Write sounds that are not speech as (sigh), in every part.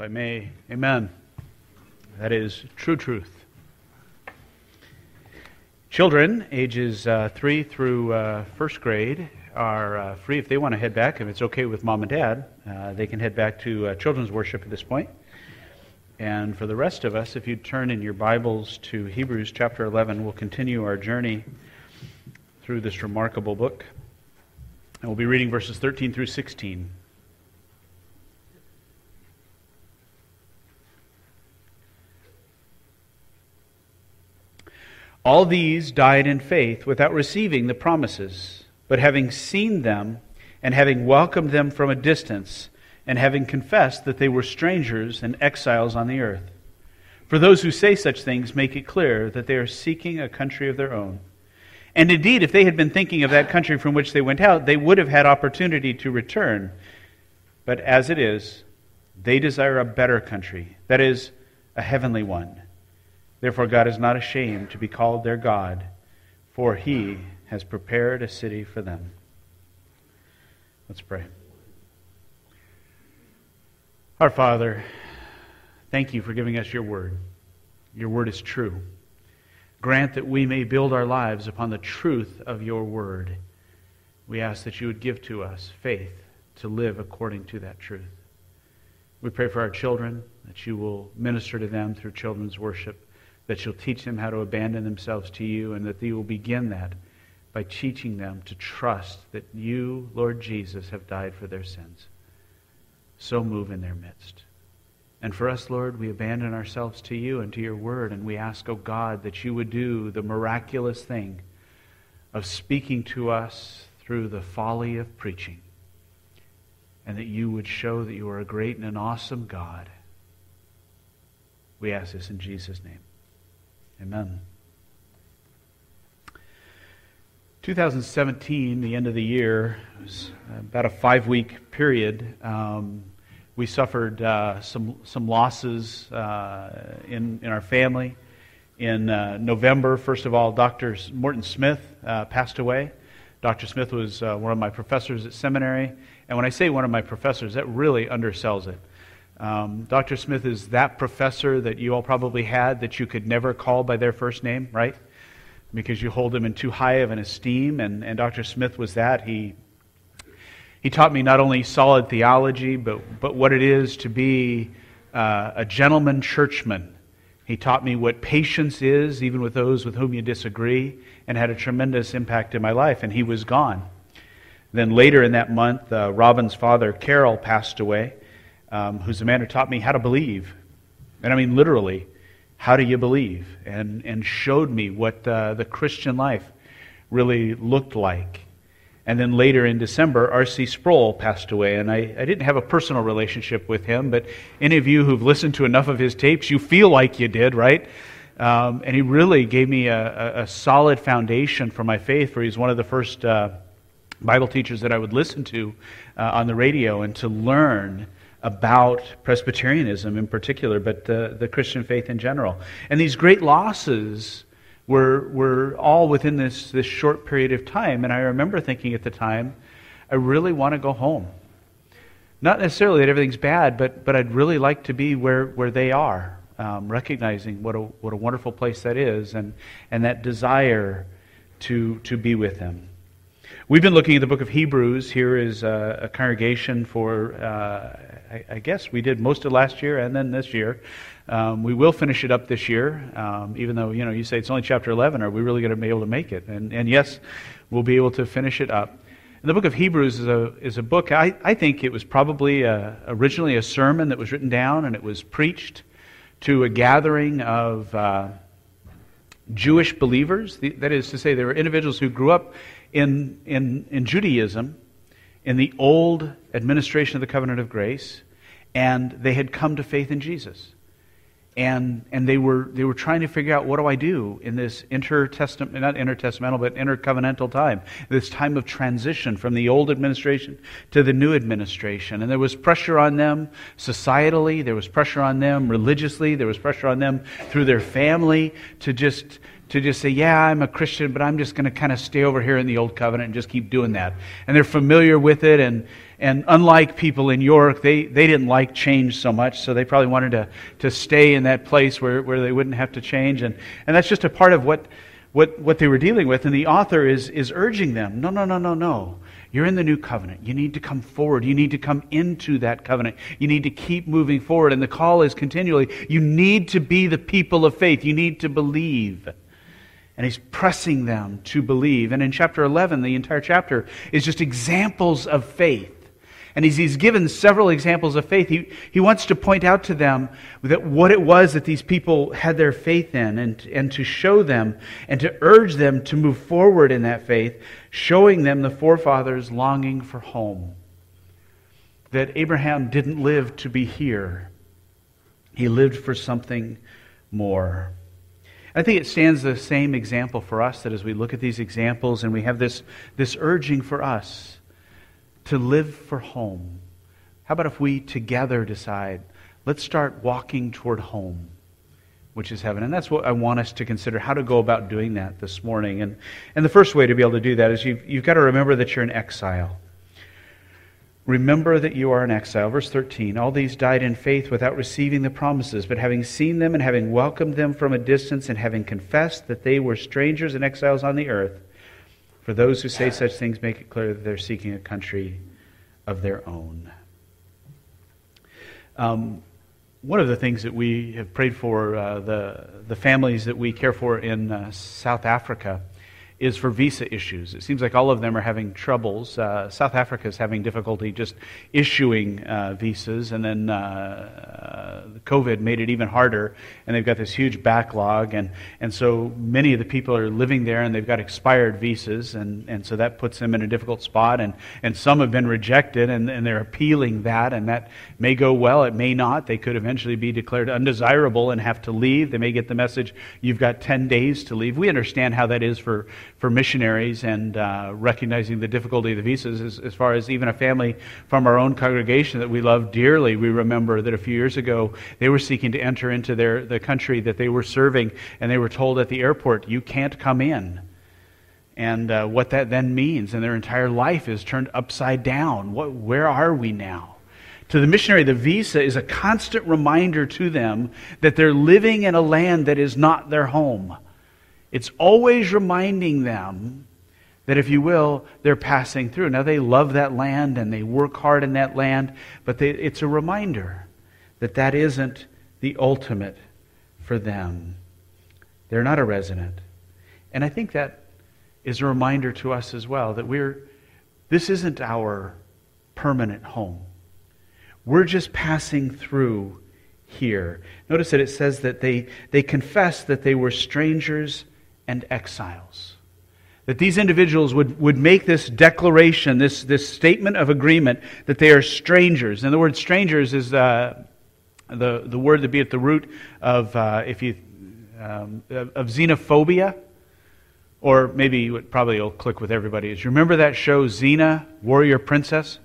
I may. Amen. That is true truth. Children, ages uh, 3 through uh, first grade, are uh, free if they want to head back. If it's okay with mom and dad, uh, they can head back to uh, children's worship at this point. And for the rest of us, if you turn in your Bibles to Hebrews chapter 11, we'll continue our journey through this remarkable book. And we'll be reading verses 13 through 16. All these died in faith without receiving the promises, but having seen them and having welcomed them from a distance, and having confessed that they were strangers and exiles on the earth. For those who say such things make it clear that they are seeking a country of their own. And indeed, if they had been thinking of that country from which they went out, they would have had opportunity to return. But as it is, they desire a better country, that is, a heavenly one. Therefore, God is not ashamed to be called their God, for he has prepared a city for them. Let's pray. Our Father, thank you for giving us your word. Your word is true. Grant that we may build our lives upon the truth of your word. We ask that you would give to us faith to live according to that truth. We pray for our children, that you will minister to them through children's worship that you'll teach them how to abandon themselves to you, and that you will begin that by teaching them to trust that you, Lord Jesus, have died for their sins. So move in their midst. And for us, Lord, we abandon ourselves to you and to your word, and we ask, O oh God, that you would do the miraculous thing of speaking to us through the folly of preaching, and that you would show that you are a great and an awesome God. We ask this in Jesus' name. Amen. 2017, the end of the year, was about a five week period. Um, we suffered uh, some, some losses uh, in, in our family. In uh, November, first of all, Dr. Morton Smith uh, passed away. Dr. Smith was uh, one of my professors at seminary. And when I say one of my professors, that really undersells it. Um, Dr. Smith is that professor that you all probably had that you could never call by their first name, right? Because you hold them in too high of an esteem, and, and Dr. Smith was that. He, he taught me not only solid theology, but, but what it is to be uh, a gentleman churchman. He taught me what patience is, even with those with whom you disagree, and had a tremendous impact in my life, and he was gone. Then later in that month, uh, Robin's father, Carol, passed away um, who's the man who taught me how to believe. And I mean literally, how do you believe? And, and showed me what uh, the Christian life really looked like. And then later in December, R.C. Sproul passed away. And I, I didn't have a personal relationship with him, but any of you who've listened to enough of his tapes, you feel like you did, right? Um, and he really gave me a, a, solid foundation for my faith, for he's one of the first uh, Bible teachers that I would listen to uh, on the radio and to learn about Presbyterianism in particular, but the, the Christian faith in general. And these great losses were, were all within this, this short period of time. And I remember thinking at the time, I really want to go home. Not necessarily that everything's bad, but, but I'd really like to be where, where they are, um, recognizing what a, what a wonderful place that is and, and that desire to, to be with them. We've been looking at the book of Hebrews Here is a, a congregation for, uh, I, I, guess we did most of last year and then this year. Um, we will finish it up this year, um, even though, you know, you say it's only chapter 11. Are we really going to be able to make it? And, and yes, we'll be able to finish it up. And the book of Hebrews is a, is a book, I, I think it was probably a, originally a sermon that was written down and it was preached to a gathering of uh, Jewish believers. That is to say, there were individuals who grew up in, in, in Judaism, in the old administration of the covenant of grace, and they had come to faith in Jesus. And, and they, were, they were trying to figure out what do I do in this intertestament, not intertestamental, but intercovenantal time, this time of transition from the old administration to the new administration. And there was pressure on them societally, there was pressure on them religiously, there was pressure on them through their family to just to just say, yeah, I'm a Christian, but I'm just going to kind of stay over here in the old covenant and just keep doing that. And they're familiar with it, and, and unlike people in York, they, they didn't like change so much, so they probably wanted to, to stay in that place where, where they wouldn't have to change. And, and that's just a part of what, what, what they were dealing with. And the author is, is urging them no, no, no, no, no. You're in the new covenant. You need to come forward. You need to come into that covenant. You need to keep moving forward. And the call is continually you need to be the people of faith. You need to believe. And he's pressing them to believe. And in chapter 11, the entire chapter is just examples of faith. And he's, he's given several examples of faith. He, he wants to point out to them that what it was that these people had their faith in and, and to show them and to urge them to move forward in that faith, showing them the forefathers longing for home. That Abraham didn't live to be here, he lived for something more. I think it stands the same example for us that as we look at these examples and we have this, this urging for us to live for home. How about if we together decide, let's start walking toward home, which is heaven? And that's what I want us to consider how to go about doing that this morning. And, and the first way to be able to do that is you've, you've got to remember that you're in exile. Remember that you are in exile. Verse 13 All these died in faith without receiving the promises, but having seen them and having welcomed them from a distance and having confessed that they were strangers and exiles on the earth, for those who say such things make it clear that they're seeking a country of their own. Um, one of the things that we have prayed for uh, the, the families that we care for in uh, South Africa is for visa issues. It seems like all of them are having troubles. Uh, South Africa is having difficulty just issuing uh, visas, and then uh, uh COVID made it even harder, and they've got this huge backlog, and, and so many of the people are living there, and they've got expired visas, and, and so that puts them in a difficult spot, and, and some have been rejected, and, and they're appealing that, and that may go well, it may not. They could eventually be declared undesirable and have to leave. They may get the message, you've got 10 days to leave. We understand how that is for for missionaries and uh, recognizing the difficulty of the visas as, as, far as even a family from our own congregation that we love dearly. We remember that a few years ago they were seeking to enter into their, the country that they were serving, and they were told at the airport, You can't come in. And uh, what that then means, and their entire life is turned upside down. What, where are we now? To the missionary, the visa is a constant reminder to them that they're living in a land that is not their home it's always reminding them that, if you will, they're passing through. Now, they love that land and they work hard in that land, but they, it's a reminder that that isn't the ultimate for them. They're not a resident. And I think that is a reminder to us as well that we're, this isn't our permanent home. We're just passing through here. Notice that it says that they, they confessed that they were strangers and exiles. That these individuals would, would make this declaration, this, this statement of agreement, that they are strangers. And the word strangers is uh, the, the word that be at the root of, uh, if you, um, of xenophobia. Or maybe what probably will click with everybody is you remember that show, Xena, Warrior Princess?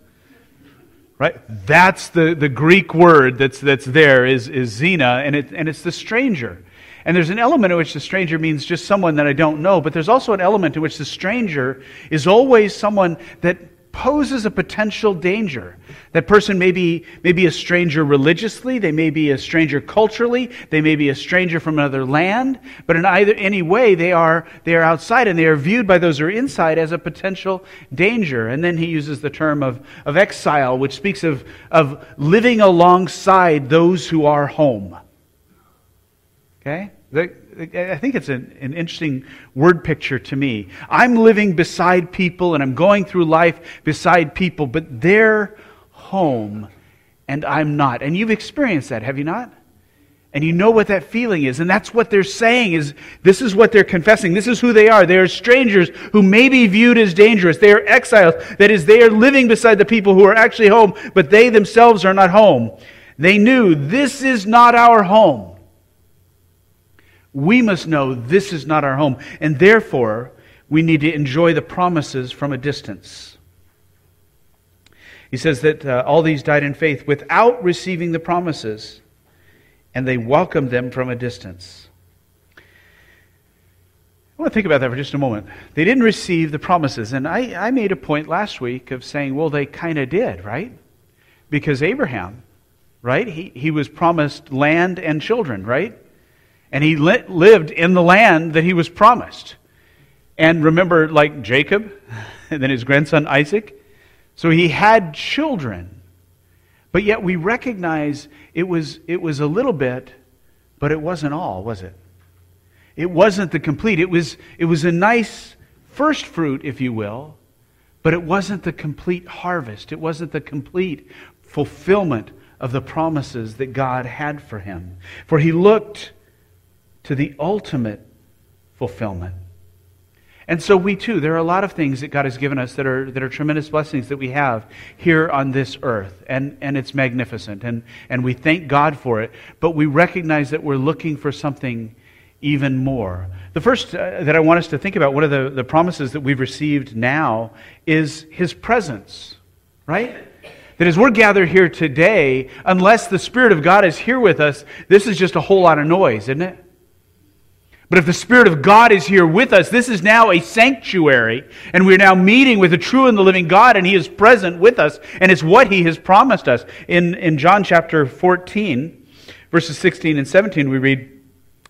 Right? That's the, the Greek word that's, that's there is, is Xena, and, it, and it's the stranger. And there's an element in which the stranger means just someone that I don't know, but there's also an element in which the stranger is always someone that poses a potential danger. That person may be, may be a stranger religiously, they may be a stranger culturally, they may be a stranger from another land, but in either any way they are they are outside and they are viewed by those who are inside as a potential danger. And then he uses the term of, of exile, which speaks of, of living alongside those who are home. Okay? I think it's an, an, interesting word picture to me. I'm living beside people and I'm going through life beside people, but they're home and I'm not. And you've experienced that, have you not? And you know what that feeling is. And that's what they're saying is this is what they're confessing. This is who they are. They are strangers who may be viewed as dangerous. They are exiles. That is, they are living beside the people who are actually home, but they themselves are not home. They knew this is not our home we must know this is not our home, and therefore we need to enjoy the promises from a distance. He says that uh, all these died in faith without receiving the promises, and they welcomed them from a distance. I want to think about that for just a moment. They didn't receive the promises. And I, I made a point last week of saying, well, they kind of did, right? Because Abraham, right? He, he was promised land and children, right? And he li- lived in the land that he was promised. And remember, like Jacob, (laughs) and then his grandson Isaac. So he had children. But yet we recognize it was, it was a little bit, but it wasn't all, was it? It wasn't the complete. It was, it was a nice first fruit, if you will, but it wasn't the complete harvest. It wasn't the complete fulfillment of the promises that God had for him. For he looked to the ultimate fulfillment. And so we too, there are a lot of things that God has given us that are, that are tremendous blessings that we have here on this earth. And, and it's magnificent. And, and we thank God for it. But we recognize that we're looking for something even more. The first uh, that I want us to think about, one of the, the promises that we've received now, is His presence, right? That as we're gathered here today, unless the Spirit of God is here with us, this is just a whole lot of noise, isn't it? But if the Spirit of God is here with us, this is now a sanctuary, and we're now meeting with the true and the living God, and He is present with us, and it's what He has promised us. In, in John chapter 14, verses 16 and 17, we read,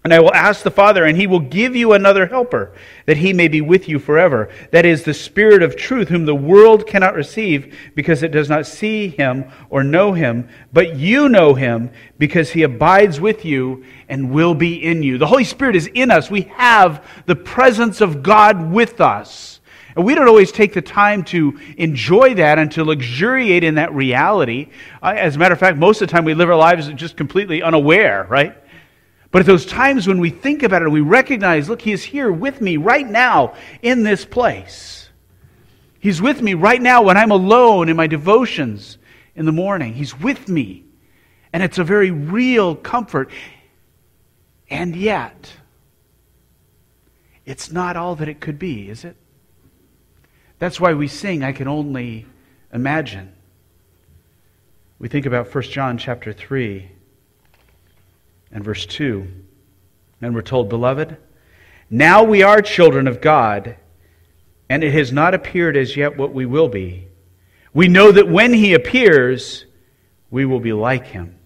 and I will ask the Father, and he will give you another helper, that he may be with you forever. That is the Spirit of truth, whom the world cannot receive, because it does not see him or know him. But you know him, because he abides with you and will be in you. The Holy Spirit is in us. We have the presence of God with us. And we don't always take the time to enjoy that and to luxuriate in that reality. As a matter of fact, most of the time we live our lives just completely unaware, right? But at those times when we think about it and we recognize, look, He is here with me right now in this place. He's with me right now when I'm alone in my devotions in the morning. He's with me. And it's a very real comfort. And yet, it's not all that it could be, is it? That's why we sing, I can only imagine. We think about 1 John chapter 3 and verse 2. And we're told, Beloved, now we are children of God, and it has not appeared as yet what we will be. We know that when he appears, we will be like him,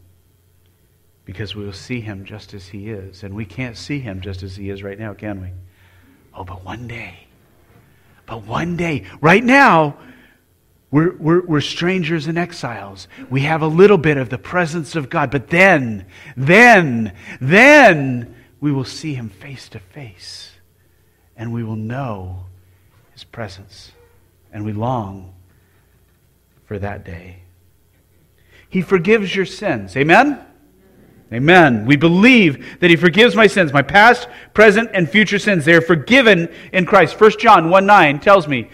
because we will see him just as he is. And we can't see him just as he is right now, can we? Oh, but one day. But one day. Right now, we're, we're, we're, strangers and exiles. We have a little bit of the presence of God. But then, then, then we will see him face to face. And we will know his presence. And we long for that day. He forgives your sins. Amen? Amen. We believe that he forgives my sins, my past, present, and future sins. They are forgiven in Christ. 1 John 1 9 tells me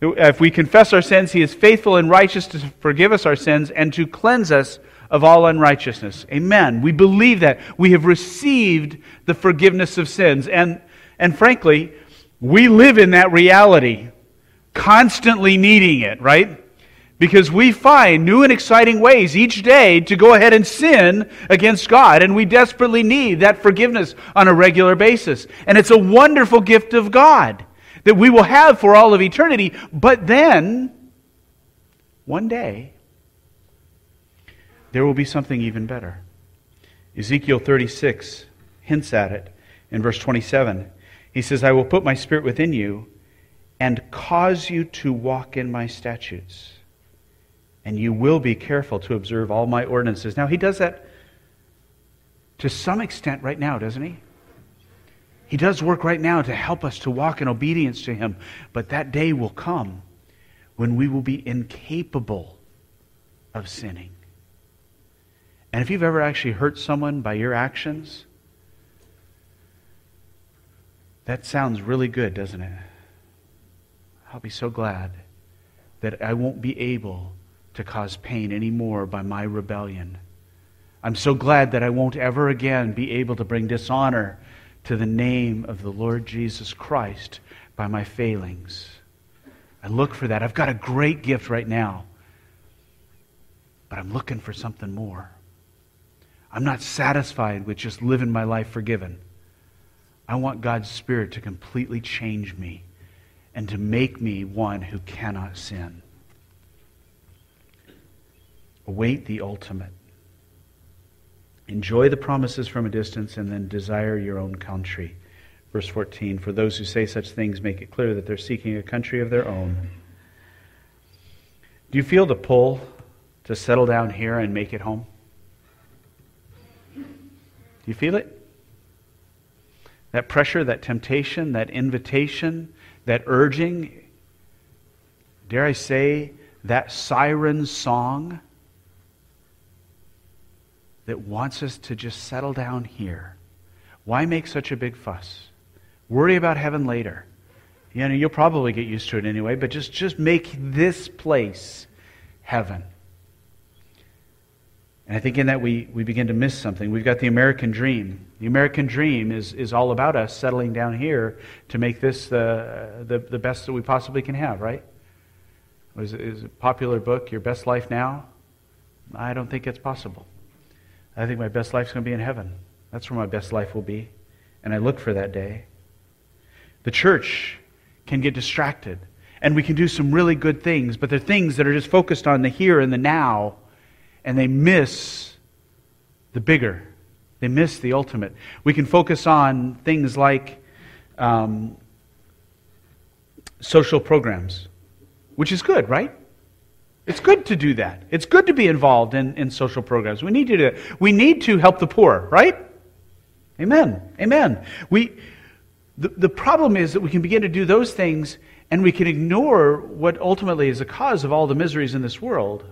if we confess our sins, he is faithful and righteous to forgive us our sins and to cleanse us of all unrighteousness. Amen. We believe that. We have received the forgiveness of sins. And, and frankly, we live in that reality, constantly needing it, right? Because we find new and exciting ways each day to go ahead and sin against God. And we desperately need that forgiveness on a regular basis. And it's a wonderful gift of God that we will have for all of eternity. But then, one day, there will be something even better. Ezekiel 36 hints at it in verse 27. He says, I will put my spirit within you and cause you to walk in my statutes. And you will be careful to observe all my ordinances. Now, he does that to some extent right now, doesn't he? He does work right now to help us to walk in obedience to Him. But that day will come when we will be incapable of sinning. And if you've ever actually hurt someone by your actions, that sounds really good, doesn't it? I'll be so glad that I won't be able to cause pain anymore by my rebellion. I'm so glad that I won't ever again be able to bring dishonor to the name of the Lord Jesus Christ by my failings. I look for that. I've got a great gift right now, but I'm looking for something more. I'm not satisfied with just living my life forgiven. I want God's Spirit to completely change me and to make me one who cannot sin. Await the ultimate. Enjoy the promises from a distance and then desire your own country. Verse 14 For those who say such things make it clear that they're seeking a country of their own. Do you feel the pull to settle down here and make it home? Do you feel it? That pressure, that temptation, that invitation, that urging, dare I say, that siren song that wants us to just settle down here. Why make such a big fuss? Worry about heaven later. You know, you'll probably get used to it anyway, but just, just make this place heaven. And I think in that we, we begin to miss something. We've got the American dream. The American dream is, is all about us settling down here to make this the, the, the best that we possibly can have, right? Is, is a popular book, Your Best Life Now? I don't think it's possible. I think my best life's going to be in heaven. That's where my best life will be. And I look for that day. The church can get distracted, and we can do some really good things, but they're things that are just focused on the here and the now, and they miss the bigger. They miss the ultimate. We can focus on things like um, social programs, which is good, right? It's good to do that. It's good to be involved in, in social programs. We need to do that. We need to help the poor, right? Amen. Amen. We, the, the problem is that we can begin to do those things and we can ignore what ultimately is the cause of all the miseries in this world,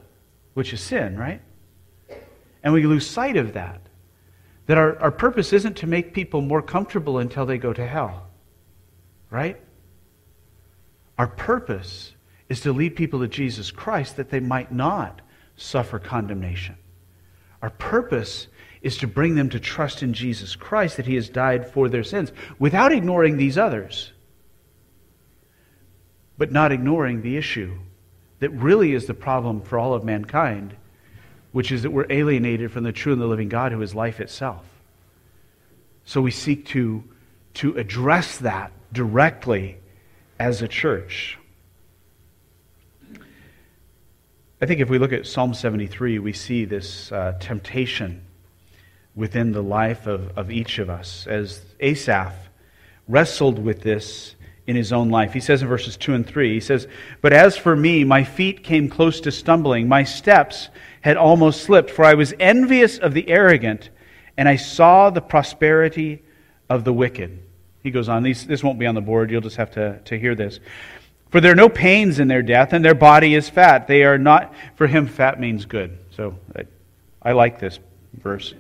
which is sin, right? And we lose sight of that. That our, our purpose isn't to make people more comfortable until they go to hell, right? Our purpose is to lead people to Jesus Christ that they might not suffer condemnation. Our purpose is to bring them to trust in Jesus Christ that he has died for their sins without ignoring these others, but not ignoring the issue that really is the problem for all of mankind, which is that we're alienated from the true and the living God who is life itself. So we seek to, to address that directly as a church. I think if we look at Psalm 73, we see this uh, temptation within the life of, of each of us as Asaph wrestled with this in his own life. He says in verses 2 and 3, he says, But as for me, my feet came close to stumbling, my steps had almost slipped, for I was envious of the arrogant, and I saw the prosperity of the wicked. He goes on, These, this won't be on the board, you'll just have to, to hear this. For there are no pains in their death, and their body is fat. They are not, for him, fat means good. So I, I like this verse.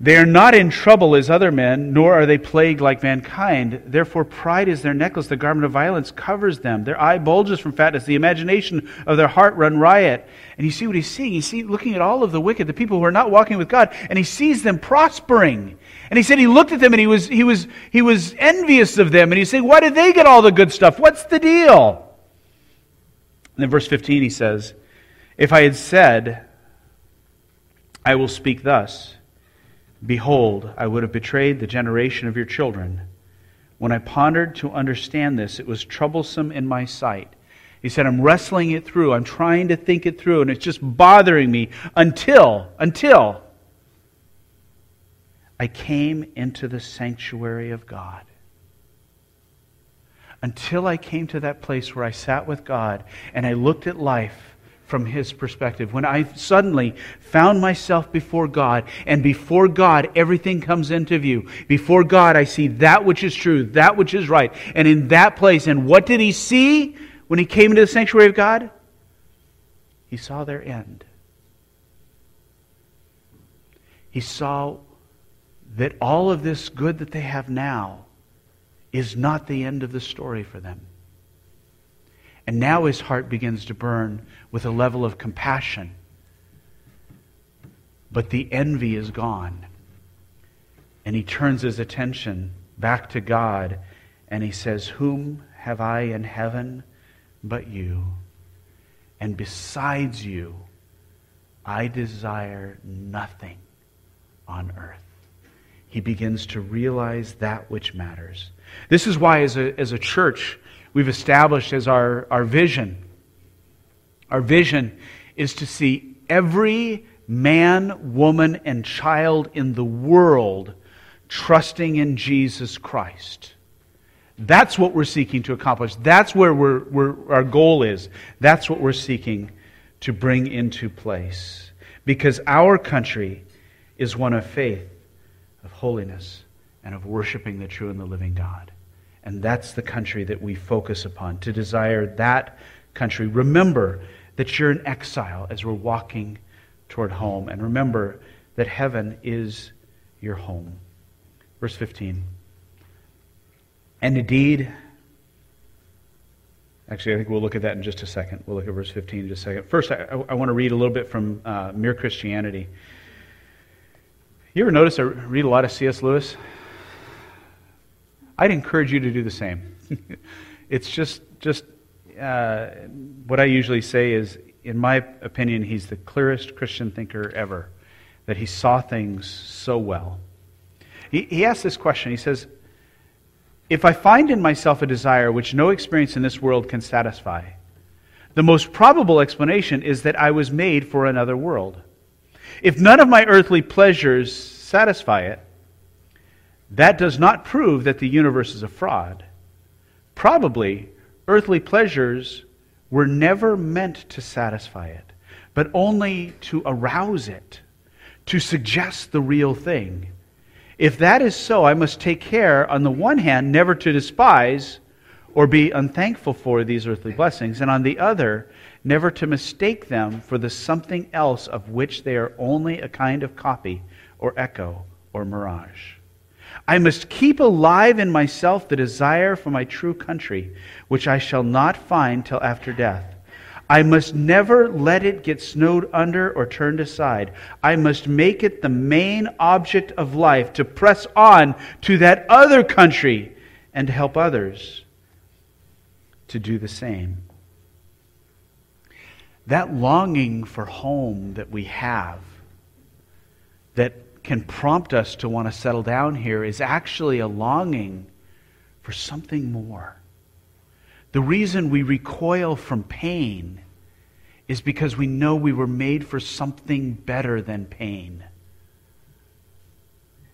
They are not in trouble as other men, nor are they plagued like mankind. Therefore, pride is their necklace. The garment of violence covers them. Their eye bulges from fatness. The imagination of their heart run riot. And you see what he's seeing. He's looking at all of the wicked, the people who are not walking with God, and he sees them prospering. And he said he looked at them and he was, he was, he was envious of them. And he's saying, why did they get all the good stuff? What's the deal? And then verse 15 he says, If I had said, I will speak thus, behold, I would have betrayed the generation of your children. When I pondered to understand this, it was troublesome in my sight. He said, I'm wrestling it through. I'm trying to think it through, and it's just bothering me until, until I came into the sanctuary of God. Until I came to that place where I sat with God and I looked at life from His perspective. When I suddenly found myself before God, and before God, everything comes into view. Before God, I see that which is true, that which is right. And in that place, and what did He see when He came into the sanctuary of God? He saw their end. He saw that all of this good that they have now is not the end of the story for them. And now his heart begins to burn with a level of compassion. But the envy is gone. And he turns his attention back to God and he says, Whom have I in heaven but you? And besides you, I desire nothing on earth. he begins to realize that which matters. This is why, as a, as a church, we've established as our, our vision. Our vision is to see every man, woman, and child in the world trusting in Jesus Christ. That's what we're seeking to accomplish. That's where we're, we're, our goal is. That's what we're seeking to bring into place. Because our country is one of faith, of holiness, and of worshiping the true and the living God. And that's the country that we focus upon, to desire that country. Remember that you're in exile as we're walking toward home. And remember that heaven is your home. Verse 15. And indeed, actually, I think we'll look at that in just a second. We'll look at verse 15 in just a second. First, I, I want to read a little bit from uh, Mere Christianity. You ever notice I read a lot of C.S. Lewis? I'd encourage you to do the same. (laughs) it's just, just uh, what I usually say is, in my opinion, he's the clearest Christian thinker ever. That he saw things so well. He, he asks this question. He says, If I find in myself a desire which no experience in this world can satisfy, the most probable explanation is that I was made for another world. If none of my earthly pleasures satisfy it, that does not prove that the universe is a fraud. Probably, earthly pleasures were never meant to satisfy it, but only to arouse it, to suggest the real thing. If that is so, I must take care, on the one hand, never to despise or be unthankful for these earthly blessings, and on the other, never to mistake them for the something else of which they are only a kind of copy or echo or mirage. I must keep alive in myself the desire for my true country, which I shall not find till after death. I must never let it get snowed under or turned aside. I must make it the main object of life to press on to that other country and help others to do the same. That longing for home that we have, that can prompt us to want to settle down here is actually a longing for something more. The reason we recoil from pain is because we know we were made for something better than pain.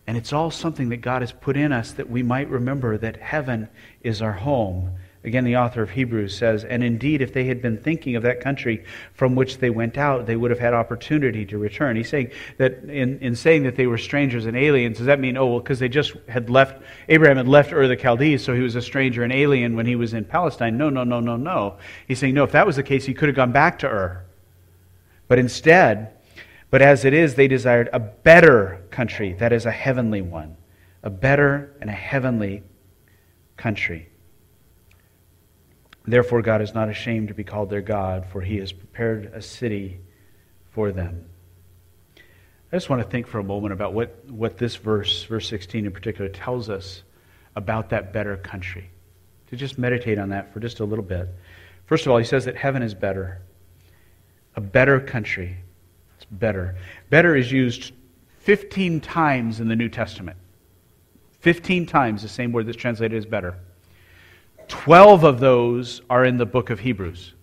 And it's all something that God has put in us that we might remember that heaven is our home Again, the author of Hebrews says, And indeed, if they had been thinking of that country from which they went out, they would have had opportunity to return. He's saying that in, in saying that they were strangers and aliens, does that mean, oh, well, because they just had left, Abraham had left Ur the Chaldees, so he was a stranger and alien when he was in Palestine? No, no, no, no, no. He's saying, no, if that was the case, he could have gone back to Ur. But instead, but as it is, they desired a better country, that is, a heavenly one. A better and a heavenly country. Therefore, God is not ashamed to be called their God, for he has prepared a city for them. I just want to think for a moment about what, what this verse, verse 16 in particular, tells us about that better country. To just meditate on that for just a little bit. First of all, he says that heaven is better. A better country. It's better. Better is used 15 times in the New Testament. 15 times the same word that's translated as better. Twelve of those are in the book of Hebrews.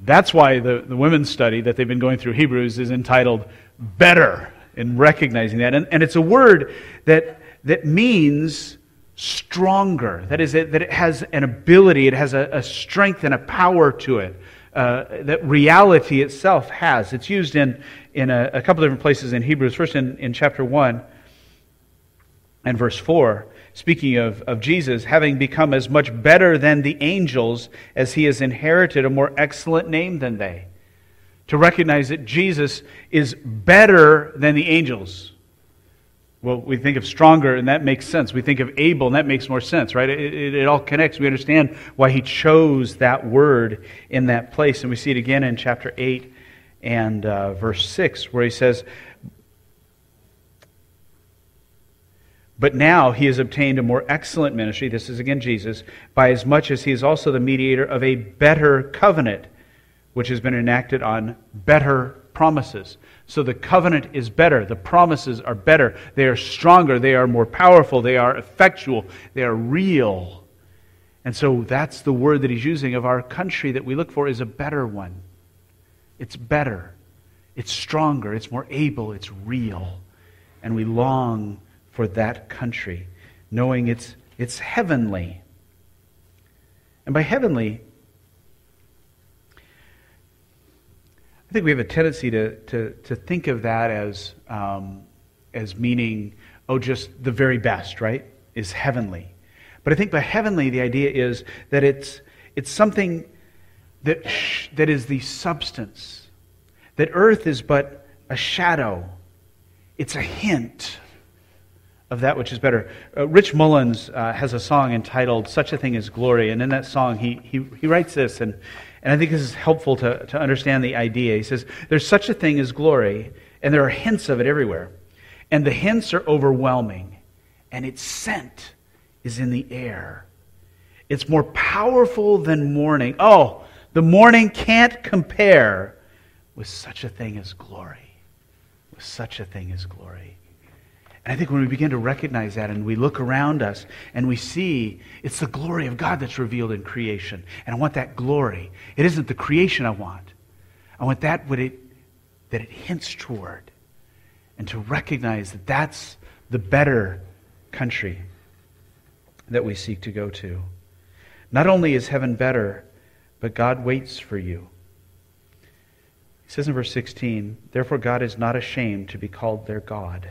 That's why the, the women's study that they've been going through Hebrews is entitled Better in recognizing that. And, and it's a word that, that means stronger. That is, that it has an ability, it has a, a strength and a power to it. Uh, that reality itself has. It's used in, in a, a couple different places in Hebrews. First, in, in chapter 1 and verse 4, speaking of, of Jesus, having become as much better than the angels as he has inherited a more excellent name than they. To recognize that Jesus is better than the angels. Well, we think of stronger, and that makes sense. We think of able, and that makes more sense, right? It, it, it all connects. We understand why he chose that word in that place. And we see it again in chapter 8 and uh, verse 6, where he says, But now he has obtained a more excellent ministry, this is again Jesus, by as much as he is also the mediator of a better covenant, which has been enacted on better promises. So the covenant is better. The promises are better. They are stronger. They are more powerful. They are effectual. They are real. And so that's the word that he's using of our country that we look for is a better one. It's better. It's stronger. It's more able. It's real. And we long for that country, knowing it's, it's heavenly. And by heavenly, I think we have a tendency to, to, to think of that as, um, as meaning, oh, just the very best, right? Is heavenly. But I think by heavenly, the idea is that it's, it's something that, sh- that is the substance, that earth is but a shadow, it's a hint of that which is better. Uh, Rich Mullins uh, has a song entitled Such a Thing as Glory, and in that song he, he, he writes this, and, and I think this is helpful to, to understand the idea. He says, There's such a thing as glory, and there are hints of it everywhere. And the hints are overwhelming, and its scent is in the air. It's more powerful than morning. Oh, the morning can't compare with such a thing as glory. With such a thing as glory. And I think when we begin to recognize that and we look around us and we see it's the glory of God that's revealed in creation. And I want that glory. It isn't the creation I want. I want that what it, that it hints toward. And to recognize that that's the better country that we seek to go to. Not only is heaven better, but God waits for you. He says in verse 16, Therefore God is not ashamed to be called their God.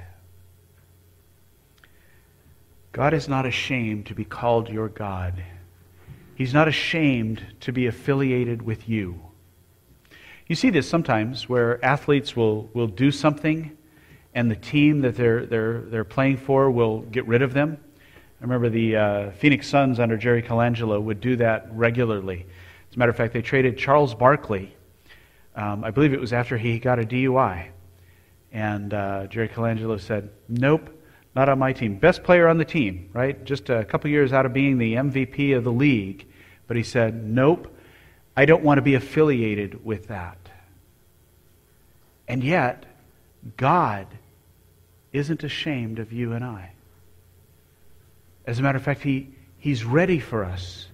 God is not ashamed to be called your God. He's not ashamed to be affiliated with you. You see this sometimes where athletes will, will do something and the team that they're, they're, they're playing for will get rid of them. I remember the uh, Phoenix Suns under Jerry Colangelo would do that regularly. As a matter of fact, they traded Charles Barkley. Um, I believe it was after he got a DUI. And uh, Jerry Colangelo said, Nope, not on my team. Best player on the team, right? Just a couple years out of being the MVP of the league. But he said, Nope, I don't want to be affiliated with that. And yet, God isn't ashamed of you and I. As a matter of fact, he, he's ready for us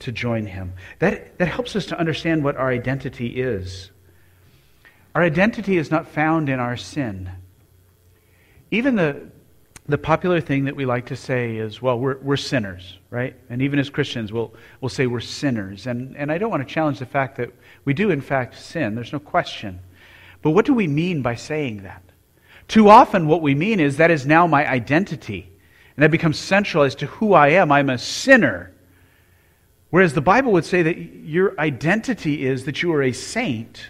to join him. That, that helps us to understand what our identity is. Our identity is not found in our sin. Even the, the popular thing that we like to say is, well, we're, we're sinners, right? And even as Christians, we'll, we'll say we're sinners. And, and I don't want to challenge the fact that we do, in fact, sin. There's no question. But what do we mean by saying that? Too often, what we mean is that is now my identity. And that becomes central as to who I am. I'm a sinner. Whereas the Bible would say that your identity is that you are a saint,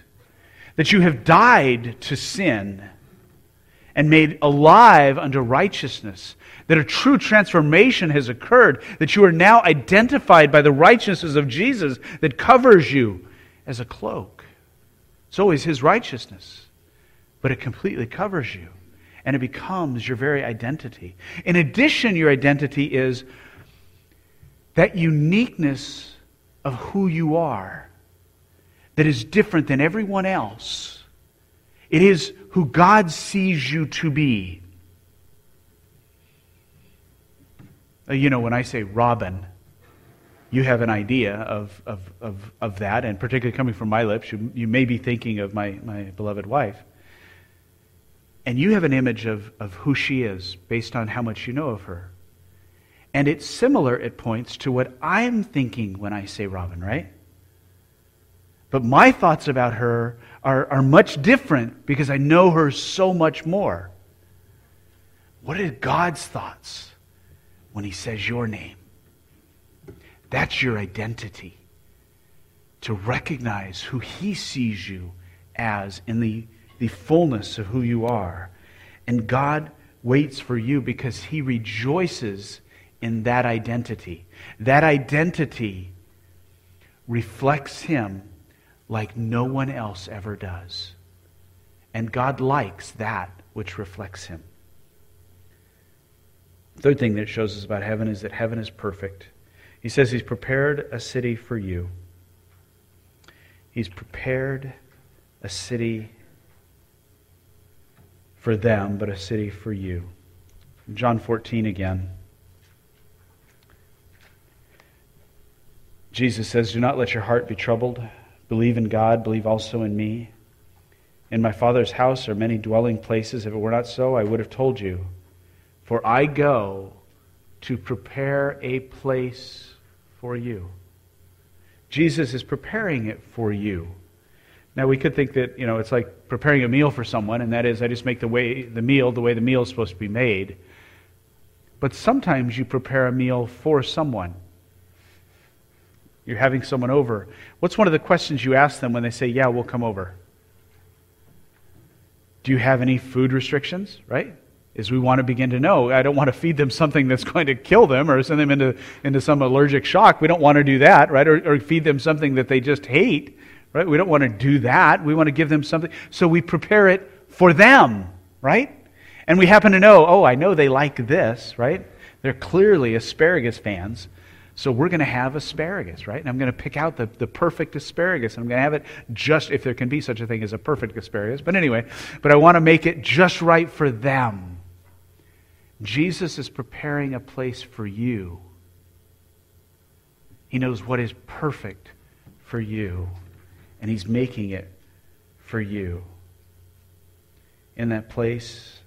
that you have died to sin and made alive unto righteousness, that a true transformation has occurred, that you are now identified by the righteousness of Jesus that covers you as a cloak. It's always his righteousness, but it completely covers you and it becomes your very identity. In addition, your identity is that uniqueness of who you are that is different than everyone else. It is who God sees you to be. Uh, you know, when I say Robin, you have an idea of, of, of, of that, and particularly coming from my lips, you, you may be thinking of my, my beloved wife. And you have an image of, of who she is based on how much you know of her. And it's similar at points to what I'm thinking when I say Robin, right? But my thoughts about her are, are much different because I know her so much more. What are God's thoughts when He says your name? That's your identity. To recognize who He sees you as in the the fullness of who you are. And God waits for you because he rejoices in that identity. That identity reflects him like no one else ever does. And God likes that which reflects him. Third thing that shows us about heaven is that heaven is perfect. He says he's prepared a city for you. He's prepared a city for them, but a city for you. John 14 again. Jesus says, Do not let your heart be troubled. Believe in God, believe also in me. In my Father's house are many dwelling places. If it were not so, I would have told you. For I go to prepare a place for you. Jesus is preparing it for you. Now we could think that, you know, it's like preparing a meal for someone, and that is I just make the way the meal the way the meal is supposed to be made. But sometimes you prepare a meal for someone. You're having someone over. What's one of the questions you ask them when they say, Yeah, we'll come over? Do you have any food restrictions, right? Is we want to begin to know. I don't want to feed them something that's going to kill them or send them into, into some allergic shock. We don't want to do that, right? Or, or feed them something that they just hate, right? We don't want to do that. We want to give them something. So we prepare it for them, right? And we happen to know, oh, I know they like this, right? They're clearly asparagus fans. So we're going to have asparagus, right? And I'm going to pick out the, the perfect asparagus. And I'm going to have it just, if there can be such a thing as a perfect asparagus. But anyway, but I want to make it just right for them. Jesus is preparing a place for you. He knows what is perfect for you. And He's making it for you. In that place,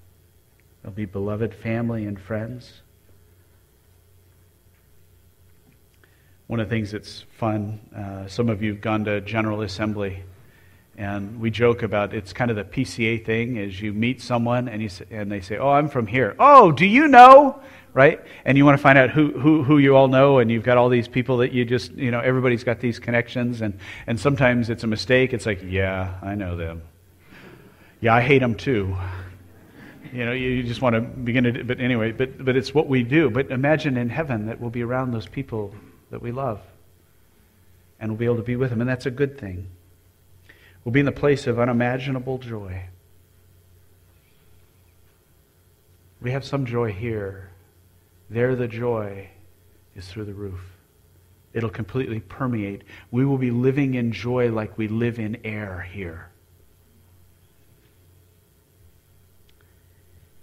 there'll be beloved family and friends. One of the things that's fun, uh, some of you have gone to General Assembly, and we joke about it's kind of the PCA thing is you meet someone and, you, and they say, Oh, I'm from here. Oh, do you know? Right? And you want to find out who, who, who you all know, and you've got all these people that you just, you know, everybody's got these connections, and, and sometimes it's a mistake. It's like, Yeah, I know them. Yeah, I hate them too. You know, you just want to begin to, but anyway, but, but it's what we do. But imagine in heaven that we'll be around those people that we love. And we'll be able to be with Him, and that's a good thing. We'll be in the place of unimaginable joy. We have some joy here. There, the joy is through the roof. It'll completely permeate. We will be living in joy like we live in air here.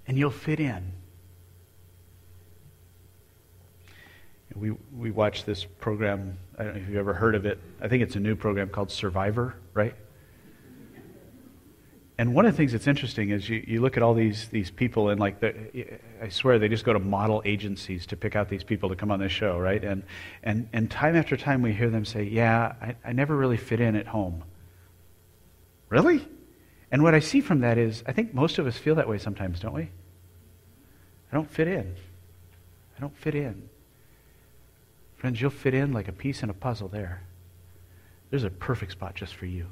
And you'll fit in. We, we watch this program. I don't know if you've ever heard of it. I think it's a new program called Survivor, right? And one of the things that's interesting is you, you look at all these, these people, and like, I swear they just go to model agencies to pick out these people to come on this show, right? And, and, and time after time we hear them say, Yeah, I, I never really fit in at home. Really? And what I see from that is, I think most of us feel that way sometimes, don't we? I don't fit in. I don't fit in. Friends, you'll fit in like a piece in a puzzle there. There's a perfect spot just for you.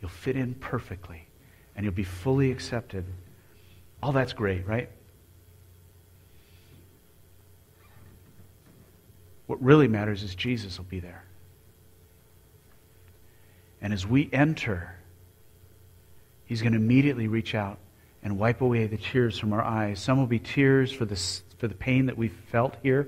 You'll fit in perfectly, and you'll be fully accepted. All that's great, right? What really matters is Jesus will be there. And as we enter, He's going to immediately reach out and wipe away the tears from our eyes. Some will be tears for the, for the pain that we felt here.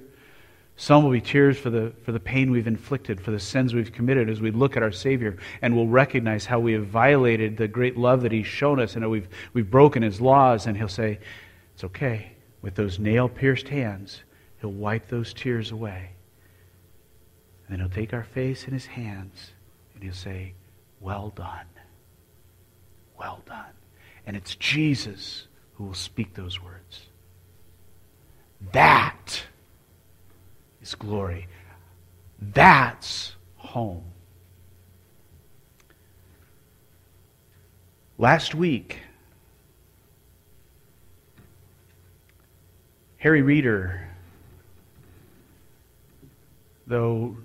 Some will be tears for the, for the pain we've inflicted, for the sins we've committed as we look at our Savior and we'll recognize how we have violated the great love that He's shown us and how we've, we've broken His laws. And He'll say, It's okay. With those nail pierced hands, He'll wipe those tears away. And then He'll take our face in His hands and He'll say, Well done. Well done. And it's Jesus who will speak those words. That is glory. That's home. Last week, Harry Reeder, though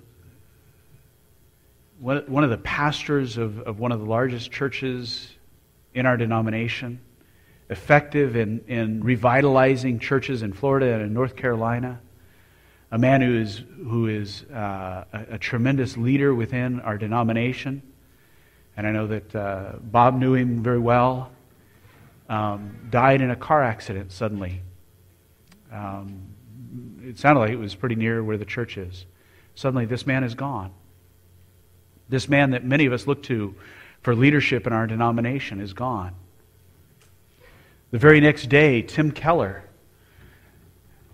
one of the pastors of, of one of the largest churches in our denomination, effective in, in revitalizing churches in Florida and in North Carolina, a man who is, who is uh, a, a, tremendous leader within our denomination. And I know that uh, Bob knew him very well. Um, died in a car accident suddenly. Um, it sounded like it was pretty near where the church is. Suddenly, this man is gone. This man that many of us look to for leadership in our denomination is gone. The very next day, Tim Keller.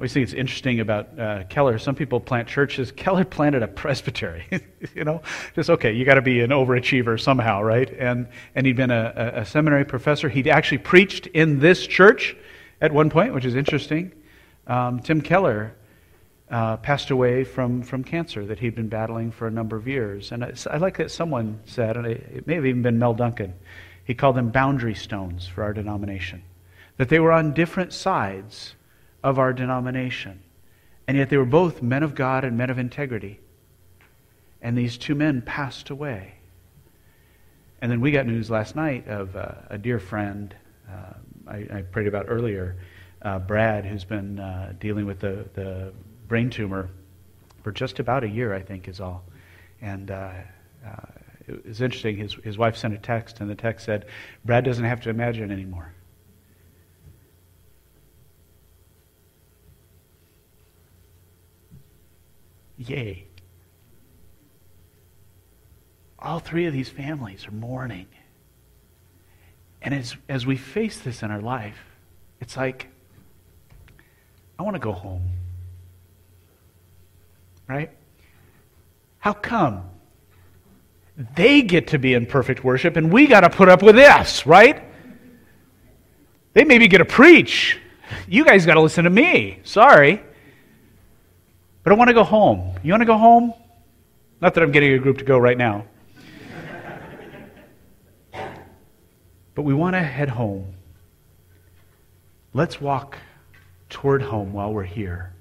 Always think it's interesting about uh, Keller. Some people plant churches. (laughs) Keller planted a presbytery. (laughs) you know, just okay. You got to be an overachiever somehow, right? And and he'd been a, a seminary professor. He'd actually preached in this church at one point, which is interesting. Um, Tim Keller uh, passed away from, from cancer that he'd been battling for a number of years. And I, like that someone said, and it may have even been Mel Duncan, he called them boundary stones for our denomination that they were on different sides of our denomination. And yet they were both men of God and men of integrity. And these two men passed away. And then we got news last night of uh, a dear friend uh, I, I, prayed about earlier, uh, Brad, who's been uh, dealing with the, the brain tumor for just about a year, I think, is all. And uh, uh, it was interesting. His, his wife sent a text, and the text said, Brad doesn't have to imagine anymore. Yay. All three of these families are mourning. And as, as we face this in our life, it's like, I want to go home. Right? How come? They get to be in perfect worship and we got to put up with this, right? They maybe get to preach. You guys got to listen to me. Sorry. But I want to go home. You want to go home? Not that I'm getting a group to go right now. but we want to head home. Let's walk toward home while we're here.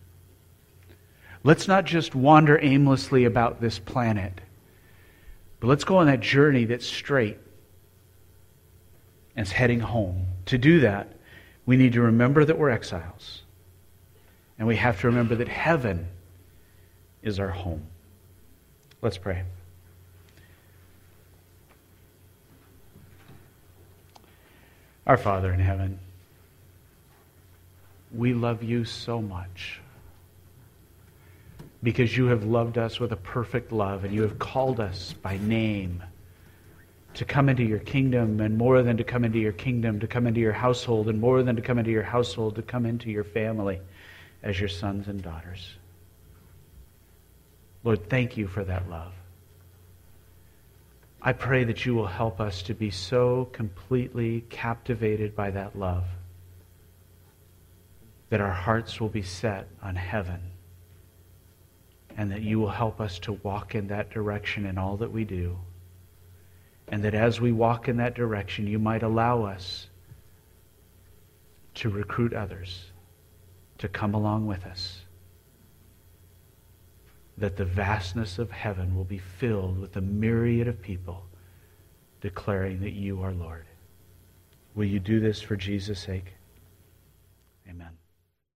Let's not just wander aimlessly about this planet, but let's go on that journey that's straight and it's heading home. To do that, we need to remember that we're exiles. And we have to remember that heaven is our home. Let's pray. Our Father in heaven, we love you so much because you have loved us with a perfect love and you have called us by name to come into your kingdom and more than to come into your kingdom, to come into your household and more than to come into your household, to come into your family as your sons and daughters. Lord, thank you for that love. I pray that you will help us to be so completely captivated by that love that our hearts will be set on heaven and that you will help us to walk in that direction in all that we do. And that as we walk in that direction, you might allow us to recruit others to come along with us that the vastness of heaven will be filled with a myriad of people declaring that you are Lord. Will you do this for Jesus' sake? Amen.